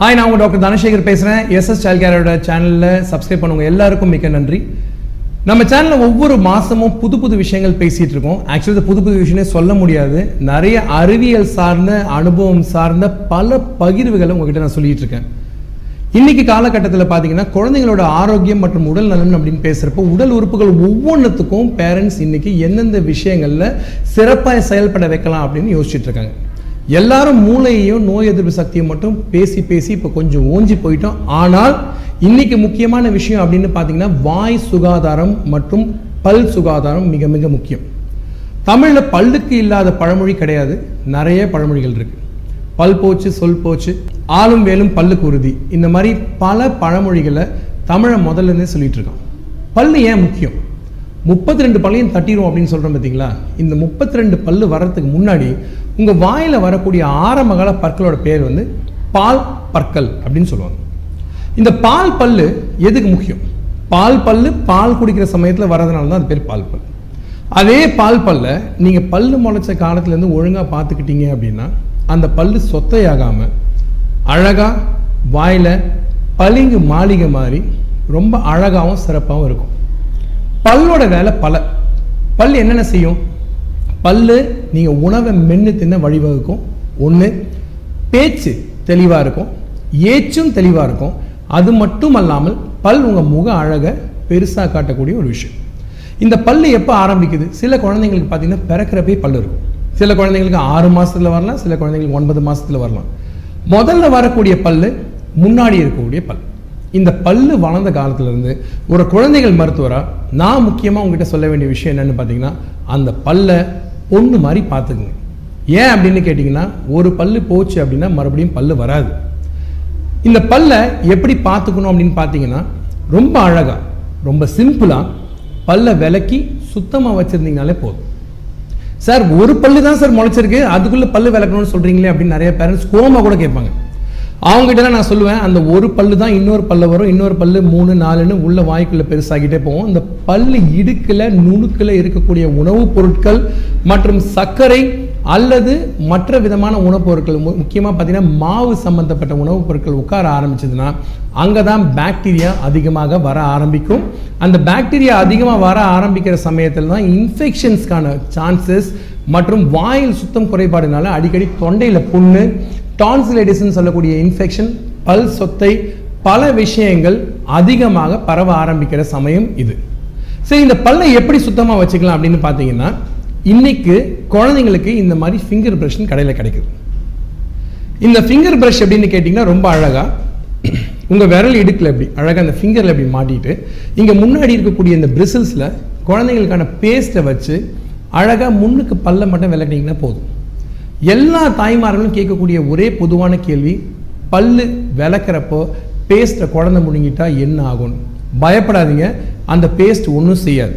Hi நான் உங்கள் doctor Dhanasekar பேசுகிறேன் எஸ்எஸ் சைல்ட் கேரோட சேனலில் சப்ஸ்கிரைப் பண்ணுங்க எல்லாருக்கும் மிக்க நன்றி. நம்ம சேனலில் ஒவ்வொரு மாதமும் புது புது விஷயங்கள் பேசிகிட்டு இருக்கோம். ஆக்சுவலி புது புது விஷயமே சொல்ல முடியாது. நிறைய அறிவியல் சார்ந்த அனுபவம் சார்ந்த பல பகிர்வுகளை உங்ககிட்ட நான் சொல்லிகிட்டு இருக்கேன். இன்னைக்கு காலகட்டத்தில் பார்த்தீங்கன்னா குழந்தைங்களோட ஆரோக்கியம் மற்றும் உடல் நலன் அப்படின்னு பேசுகிறப்போ உடல் உறுப்புகள் ஒவ்வொன்றுத்துக்கும் பேரண்ட்ஸ் இன்னைக்கு எந்தெந்த விஷயங்களில் சிறப்பாக செயல்பட வைக்கலாம் அப்படின்னு யோசிச்சுட்டு இருக்காங்க. எல்லாரும் மூளையையும் நோய் எதிர்ப்பு சக்தியும் மட்டும் பேசி பேசி இப்போ கொஞ்சம் ஓஞ்சி போயிட்டோம். ஆனால் இன்னைக்கு முக்கியமான விஷயம் அப்படின்னு பார்த்தீங்கன்னா வாய் சுகாதாரம் மற்றும் பல் சுகாதாரம் மிக மிக முக்கியம். தமிழில் பல்லுக்கு இல்லாத பழமொழி கிடையாது. நிறைய பழமொழிகள் இருக்கு. பல் போச்சு சொல் போச்சு ஆளும் வேலும் பல்லுக்கு உறுதி. இந்த மாதிரி பல பழமொழிகளை தமிழை முதல்ல இருந்தே சொல்லிட்டு இருக்கான். பல்லு ஏன் முக்கியம்? முப்பத்தி ரெண்டு பல்லையும் தட்டிடுவோம் அப்படின்னு சொல்கிறோம் பார்த்தீங்களா இந்த முப்பத்தி ரெண்டு பல்லு வர்றதுக்கு முன்னாடி உங்கள் வாயில் வரக்கூடிய ஆரம்பகால பற்களோட பேர் வந்து பால் பற்கள் அப்படின்னு சொல்லுவாங்க. இந்த பால் பல்லு எதுக்கு முக்கியம்? பால் பல்லு பால் குடிக்கிற சமயத்தில் வர்றதுனால தான் அது பேர் பால் பல். அதே பால் பல்ல நீங்கள் பல்லு முளைச்ச காலத்துலேருந்து ஒழுங்காக பார்த்துக்கிட்டீங்க அப்படின்னா அந்த பல்லு சொத்தையாகாமல் அழகாக வாயில் பளிங்கு மாளிகை மாதிரி ரொம்ப அழகாகவும் சிறப்பாகவும் இருக்கும். பல்லோட வேலை பல. பல் என்னென்ன செய்யும்? பல்லு நீங்கள் உணவை மென்று தின்ன வழிவகுக்கும். ஒன்று பேச்சு தெளிவாக இருக்கும். ஏச்சும் தெளிவாக இருக்கும். அது மட்டும் அல்லாமல் பல் உங்கள் முக அழகை பெருசாக காட்டக்கூடிய ஒரு விஷயம். இந்த பல் எப்போ ஆரம்பிக்குது? சில குழந்தைங்களுக்கு பார்த்தீங்கன்னா பிறக்கிறப்பே பல் இருக்கும். சில குழந்தைங்களுக்கு ஆறு மாதத்தில் வரலாம் சில குழந்தைங்களுக்கு ஒன்பது மாதத்தில் வரலாம். முதல்ல வரக்கூடிய பல்லு முன்னாடி இருக்கக்கூடிய பல். இந்த பல்லு வளர்ந்த காலத்துலருந்து ஒரு குழந்தைகள் மருத்துவராக நான் முக்கியமாக உங்ககிட்ட சொல்ல வேண்டிய விஷயம் என்னென்னு பார்த்தீங்கன்னா அந்த பல்லை பொண்ணு மாதிரி பார்த்துக்குங்க ஏன் அப்படின்னு கேட்டிங்கன்னா ஒரு பல்லு போச்சு அப்படின்னா மறுபடியும் பல்லு வராது. இந்த பல்லை எப்படி பார்த்துக்கணும் அப்படின்னு பார்த்தீங்கன்னா ரொம்ப அழகா ரொம்ப சிம்பிளாக பல்லை விலக்கி சுத்தமாக வச்சுருந்தீங்கனாலே போதும். சார் ஒரு பல்லு தான் சார் முளைச்சிருக்கு அதுக்குள்ளே பல்லு விளக்கணும்னு சொல்கிறீங்களே அப்படின்னு நிறைய பேரண்ட்ஸ் கோமா கூட கேட்பாங்க. அவங்ககிட்ட நான் சொல்லுவேன் அந்த ஒரு பல்லு தான் இன்னொரு பல்லு வரும் இன்னொரு பல்லு மூணு நாலுன்னு உள்ள வாய்க்குள்ள பெருசாகிட்டே போகும். அந்த பல்லு இடுக்கில் நுணுக்கில் இருக்கக்கூடிய உணவுப் பொருட்கள் மற்றும் சர்க்கரை அல்லது மற்ற விதமான உணவுப் பொருட்கள் மு- பார்த்தீங்கன்னா மாவு சம்பந்தப்பட்ட உணவுப் பொருட்கள் உட்கார ஆரம்பிச்சதுன்னா அங்கே தான் பாக்டீரியா அதிகமாக வர ஆரம்பிக்கும். அந்த பாக்டீரியா அதிகமாக வர ஆரம்பிக்கிற சமயத்தில் தான் இன்ஃபெக்ஷன்ஸ்க்கான சான்சஸ் மற்றும் வாயில் சுத்தம் குறைபாடுனால அடிக்கடி தொண்டையில் புண்ணு டான்சிலைடிஸ்ன்னு சொல்லக்கூடிய இன்ஃபெக்ஷன் பல் சொத்தை பல விஷயங்கள் அதிகமாக பரவ ஆரம்பிக்கிற சமயம் இது. சரி இந்த பல்லை எப்படி சுத்தமாக வச்சுக்கலாம் அப்படின்னு பார்த்தீங்கன்னா இன்னைக்கு குழந்தைங்களுக்கு இந்த மாதிரி ஃபிங்கர் ப்ரஷ்னு கடையில் கிடைக்குது. இந்த ஃபிங்கர் ப்ரஷ் அப்படின்னு கேட்டிங்கன்னா ரொம்ப அழகாக உங்கள் விரல் இடுக்கில் எப்படி அழகாக அந்த ஃபிங்கரில் எப்படி மாட்டிட்டு இங்கே முன்னாடி இருக்கக்கூடிய இந்த பிரிசில்ஸில் குழந்தைங்களுக்கான பேஸ்ட்டை வச்சு அழகாக முன்னுக்கு பல்ல மட்டும் விளக்குனீங்கன்னா போதும். எல்லா தாய்மார்களும் கேட்கக்கூடிய ஒரே பொதுவான கேள்வி பல்லு விளக்குறப்போ பேஸ்ட்டை குழந்தை முழுங்கிட்டா என்ன ஆகும்? பயப்படாதீங்க. அந்த பேஸ்ட் ஒன்றும் செய்யாது.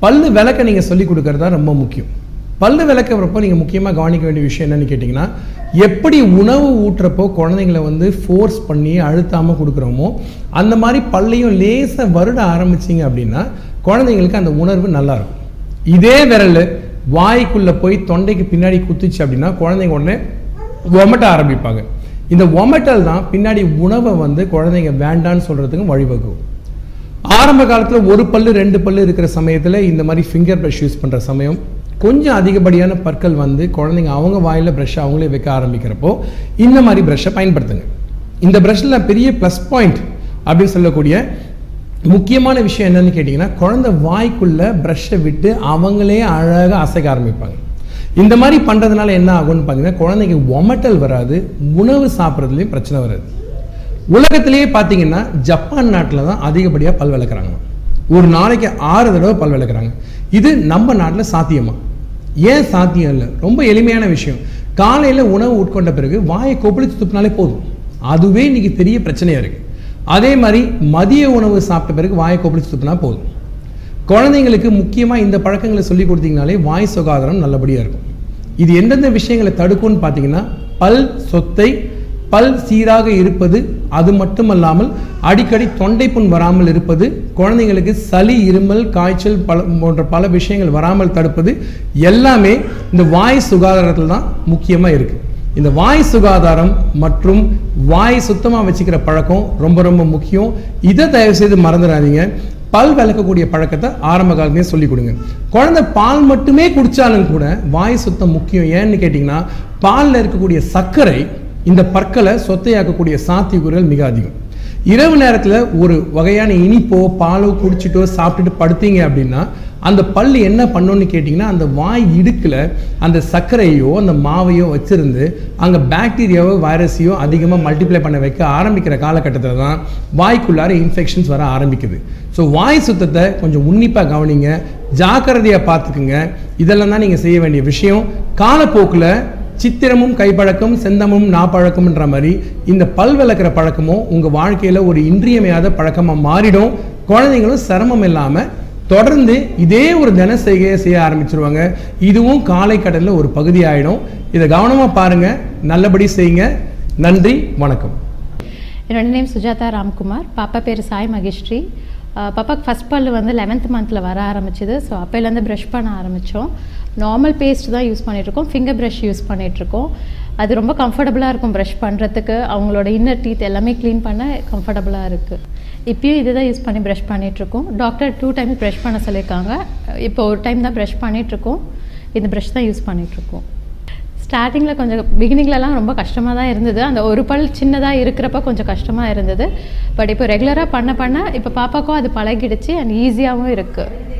பல்லு விளக்க நீங்கள் சொல்லி கொடுக்கறது தான் ரொம்ப முக்கியம். பல்லு விளக்குறப்போ நீங்கள் முக்கியமாக கவனிக்க வேண்டிய விஷயம் என்னன்னு கேட்டிங்கன்னா எப்படி உணவு ஊட்டுறப்போ குழந்தைங்களை வந்து ஃபோர்ஸ் பண்ணி அழுத்தாமல் கொடுக்குறோமோ அந்த மாதிரி பல்லையும் லேசாக வருட ஆரம்பிச்சிங்க அப்படின்னா குழந்தைங்களுக்கு அந்த உணர்வு நல்லாயிருக்கும் இதே விரல் வாய்க்குள்ளே போய் தொண்டைக்கு பின்னாடி குத்துச்சு அப்படின்னா குழந்தைங்க உடனே ஒமட்ட ஆரம்பிப்பாங்க. இந்த ஒமட்டல் தான் பின்னாடி உணவை வந்து குழந்தைங்க வேண்டான்னு சொல்கிறதுக்கும் வழிவகுக்கும். ஆரம்ப காலத்தில் ஒரு பல்லு ரெண்டு பல்லு இருக்கிற சமயத்தில் இந்த மாதிரி ஃபிங்கர் ப்ரஷ் யூஸ் பண்ணுற சமயம் கொஞ்சம் அதிகப்படியான பற்கள் வந்து குழந்தைங்க அவங்க வாயில் ப்ரஷ் அவங்களே வைக்க ஆரம்பிக்கிறப்போ இந்த மாதிரி ப்ரஷ்ஷை பயன்படுத்துங்க. இந்த ப்ரஷ்ஷில் பெரிய ப்ளஸ் பாயிண்ட் அப்படின்னு சொல்லக்கூடிய முக்கியமான விஷயம் என்னன்னு கேட்டிங்கன்னா குழந்தை வாய்க்குள்ள ப்ரஷ்ஷை விட்டு அவங்களே அழகாக அசைக்க ஆரம்பிப்பாங்க. இந்த மாதிரி பண்ணுறதுனால என்ன ஆகும்னு பார்த்தீங்கன்னா குழந்தைங்க ஒமட்டல் வராது உணவு சாப்பிட்றதுலேயும் பிரச்சனை வராது. உலகத்திலேயே பார்த்தீங்கன்னா ஜப்பான் நாட்டில் தான் அதிகப்படியாக பல் விளக்குறாங்க. ஒரு நாளைக்கு ஆறு தடவை பல் விளக்குறாங்க. இது நம்ம நாட்டில் சாத்தியமா? ஏன் சாத்தியம் இல்லை? ரொம்ப எளிமையான விஷயம். காலையில் உணவு உட்கொண்ட பிறகு வாயை கொப்பளித்து துப்பினாலே போதும். அதுவே இன்னைக்கு பெரிய பிரச்சனையாக இருக்குது அதே மாதிரி மதிய உணவு சாப்பிட்ட பிறகு வாயை கொப்பளிச்சு துப்புனா போதும். குழந்தைங்களுக்கு முக்கியமாக இந்த பழக்கங்களை சொல்லி கொடுத்தீங்கனாலே வாய் சுகாதாரம் நல்லபடியாக இருக்கும். இது எந்தெந்த விஷயங்களை தடுக்கும்னு பார்த்தீங்கன்னா பல் சொத்தை பல் சீராக இருப்பது அது மட்டுமல்லாமல் அடிக்கடி தொண்டை புண் வராமல் இருப்பது குழந்தைங்களுக்கு சளி இருமல் காய்ச்சல் பல போன்ற பல விஷயங்கள் வராமல் தடுப்பது எல்லாமே இந்த வாய் சுகாதாரத்தில் தான் முக்கியமாக இருக்குது இந்த வாய் சுகாதாரம் மற்றும் வாய் சுத்தமாக வச்சுக்கிற பழக்கம் ரொம்ப ரொம்ப முக்கியம். இதை தயவு செய்து மறந்துடாதீங்க. பல் விளக்கக்கூடிய பழக்கத்தை ஆரம்ப காலத்துலேயே சொல்லிக் கொடுங்க. குழந்தை பால் மட்டுமே குடித்தாலும் கூட வாய் சுத்தம் முக்கியம். ஏன்னு கேட்டிங்கன்னா பாலில் இருக்கக்கூடிய சர்க்கரை இந்த பற்களை சொத்தையாக்கக்கூடிய சாத்தியக்கூறுகள் மிக அதிகம். இரவு நேரத்தில் ஒரு வகையான இனிப்போ பாலோ குடிச்சிட்டோ சாப்பிட்டுட்டு படுத்தீங்க அப்படின்னா அந்த பல் என்ன பண்ணுன்னு கேட்டிங்கன்னா அந்த வாய் இடுக்கில் அந்த சர்க்கரையோ அந்த மாவையோ வச்சிருந்து அங்கே பாக்டீரியாவோ வைரஸையோ அதிகமாக மல்டிப்ளை பண்ண வைக்க ஆரம்பிக்கிற காலகட்டத்தில் தான் வாய்க்குள்ளார இன்ஃபெக்ஷன்ஸ் வர ஆரம்பிக்குது. ஸோ வாய் சுத்தத்தை கொஞ்சம் உன்னிப்பாக கவனிங்க ஜாக்கிரதையாக பார்த்துக்குங்க. இதெல்லாம் தான் நீங்கள் செய்ய வேண்டிய விஷயம். காலப்போக்கில் சித்திரமும் கைப்பழக்கம் செந்தமும் நாப்பழக்கம்ன்ற மாதிரி இந்த பல் விளக்குற பழக்கமும் உங்கள் வாழ்க்கையில் ஒரு இன்றியமையாத பழக்கமாக மாறிடும். குழந்தைங்களும் சிரமம் இல்லாமல் தொடர்ந்து இதே ஒரு தின செய்கையை செய்ய ஆரம்பிச்சிருவாங்க. இதுவும் காலை கடலில் ஒரு பகுதி ஆகிடும் இதை கவனமாக பாருங்க. நல்லபடி செய்யுங்க. நன்றி. வணக்கம். என்னோட நேம் சுஜாதா ராம்குமார். பாப்பா பேர் சாய் மகேஸ்ரீ பாப்பாவுக்கு பாப்பாக்கு ஃபஸ்ட் பல் வந்து லெவன்த் மந்தில் வர ஆரம்பிச்சிது. ஸோ அப்போலேருந்து ப்ரஷ் பண்ண ஆரம்பித்தோம் நார்மல் பேஸ்ட் தான் யூஸ் பண்ணிகிட்ருக்கோம் ஃபிங்கர் ப்ரஷ் யூஸ் பண்ணிகிட்ருக்கோம் அது ரொம்ப கம்ஃபர்டபுளாக இருக்கும் ப்ரஷ் பண்ணுறதுக்கு அவங்களோட இன்னர் டீத் எல்லாமே க்ளீன் பண்ண கம்ஃபர்டபுளாக இருக்குது இப்பயும் இதுதான் யூஸ் பண்ணி ப்ரஷ் பண்ணிகிட்ருக்கோம் டாக்டர் டூ டைம் ப்ரஷ் பண்ண சொல்லியிருக்காங்க. இப்போ ஒரு டைம் தான் ப்ரஷ் பண்ணிகிட்ருக்கோம் இந்த ப்ரஷ் தான் யூஸ் பண்ணிகிட்ருக்கோம் ஸ்டார்டிங்கில் கொஞ்சம் பிகினிங்லலாம் ரொம்ப கஷ்டமாக தான் இருந்தது. அந்த ஒரு பல் சின்னதாக இருக்கிறப்ப கொஞ்சம் கஷ்டமாக இருந்தது. பட் இப்போ ரெகுலராக பண்ண பண்ண இப்போ பாப்பாக்கும் அது பழகிடுச்சு அண்ட் ஈஸியாகவும் இருக்குது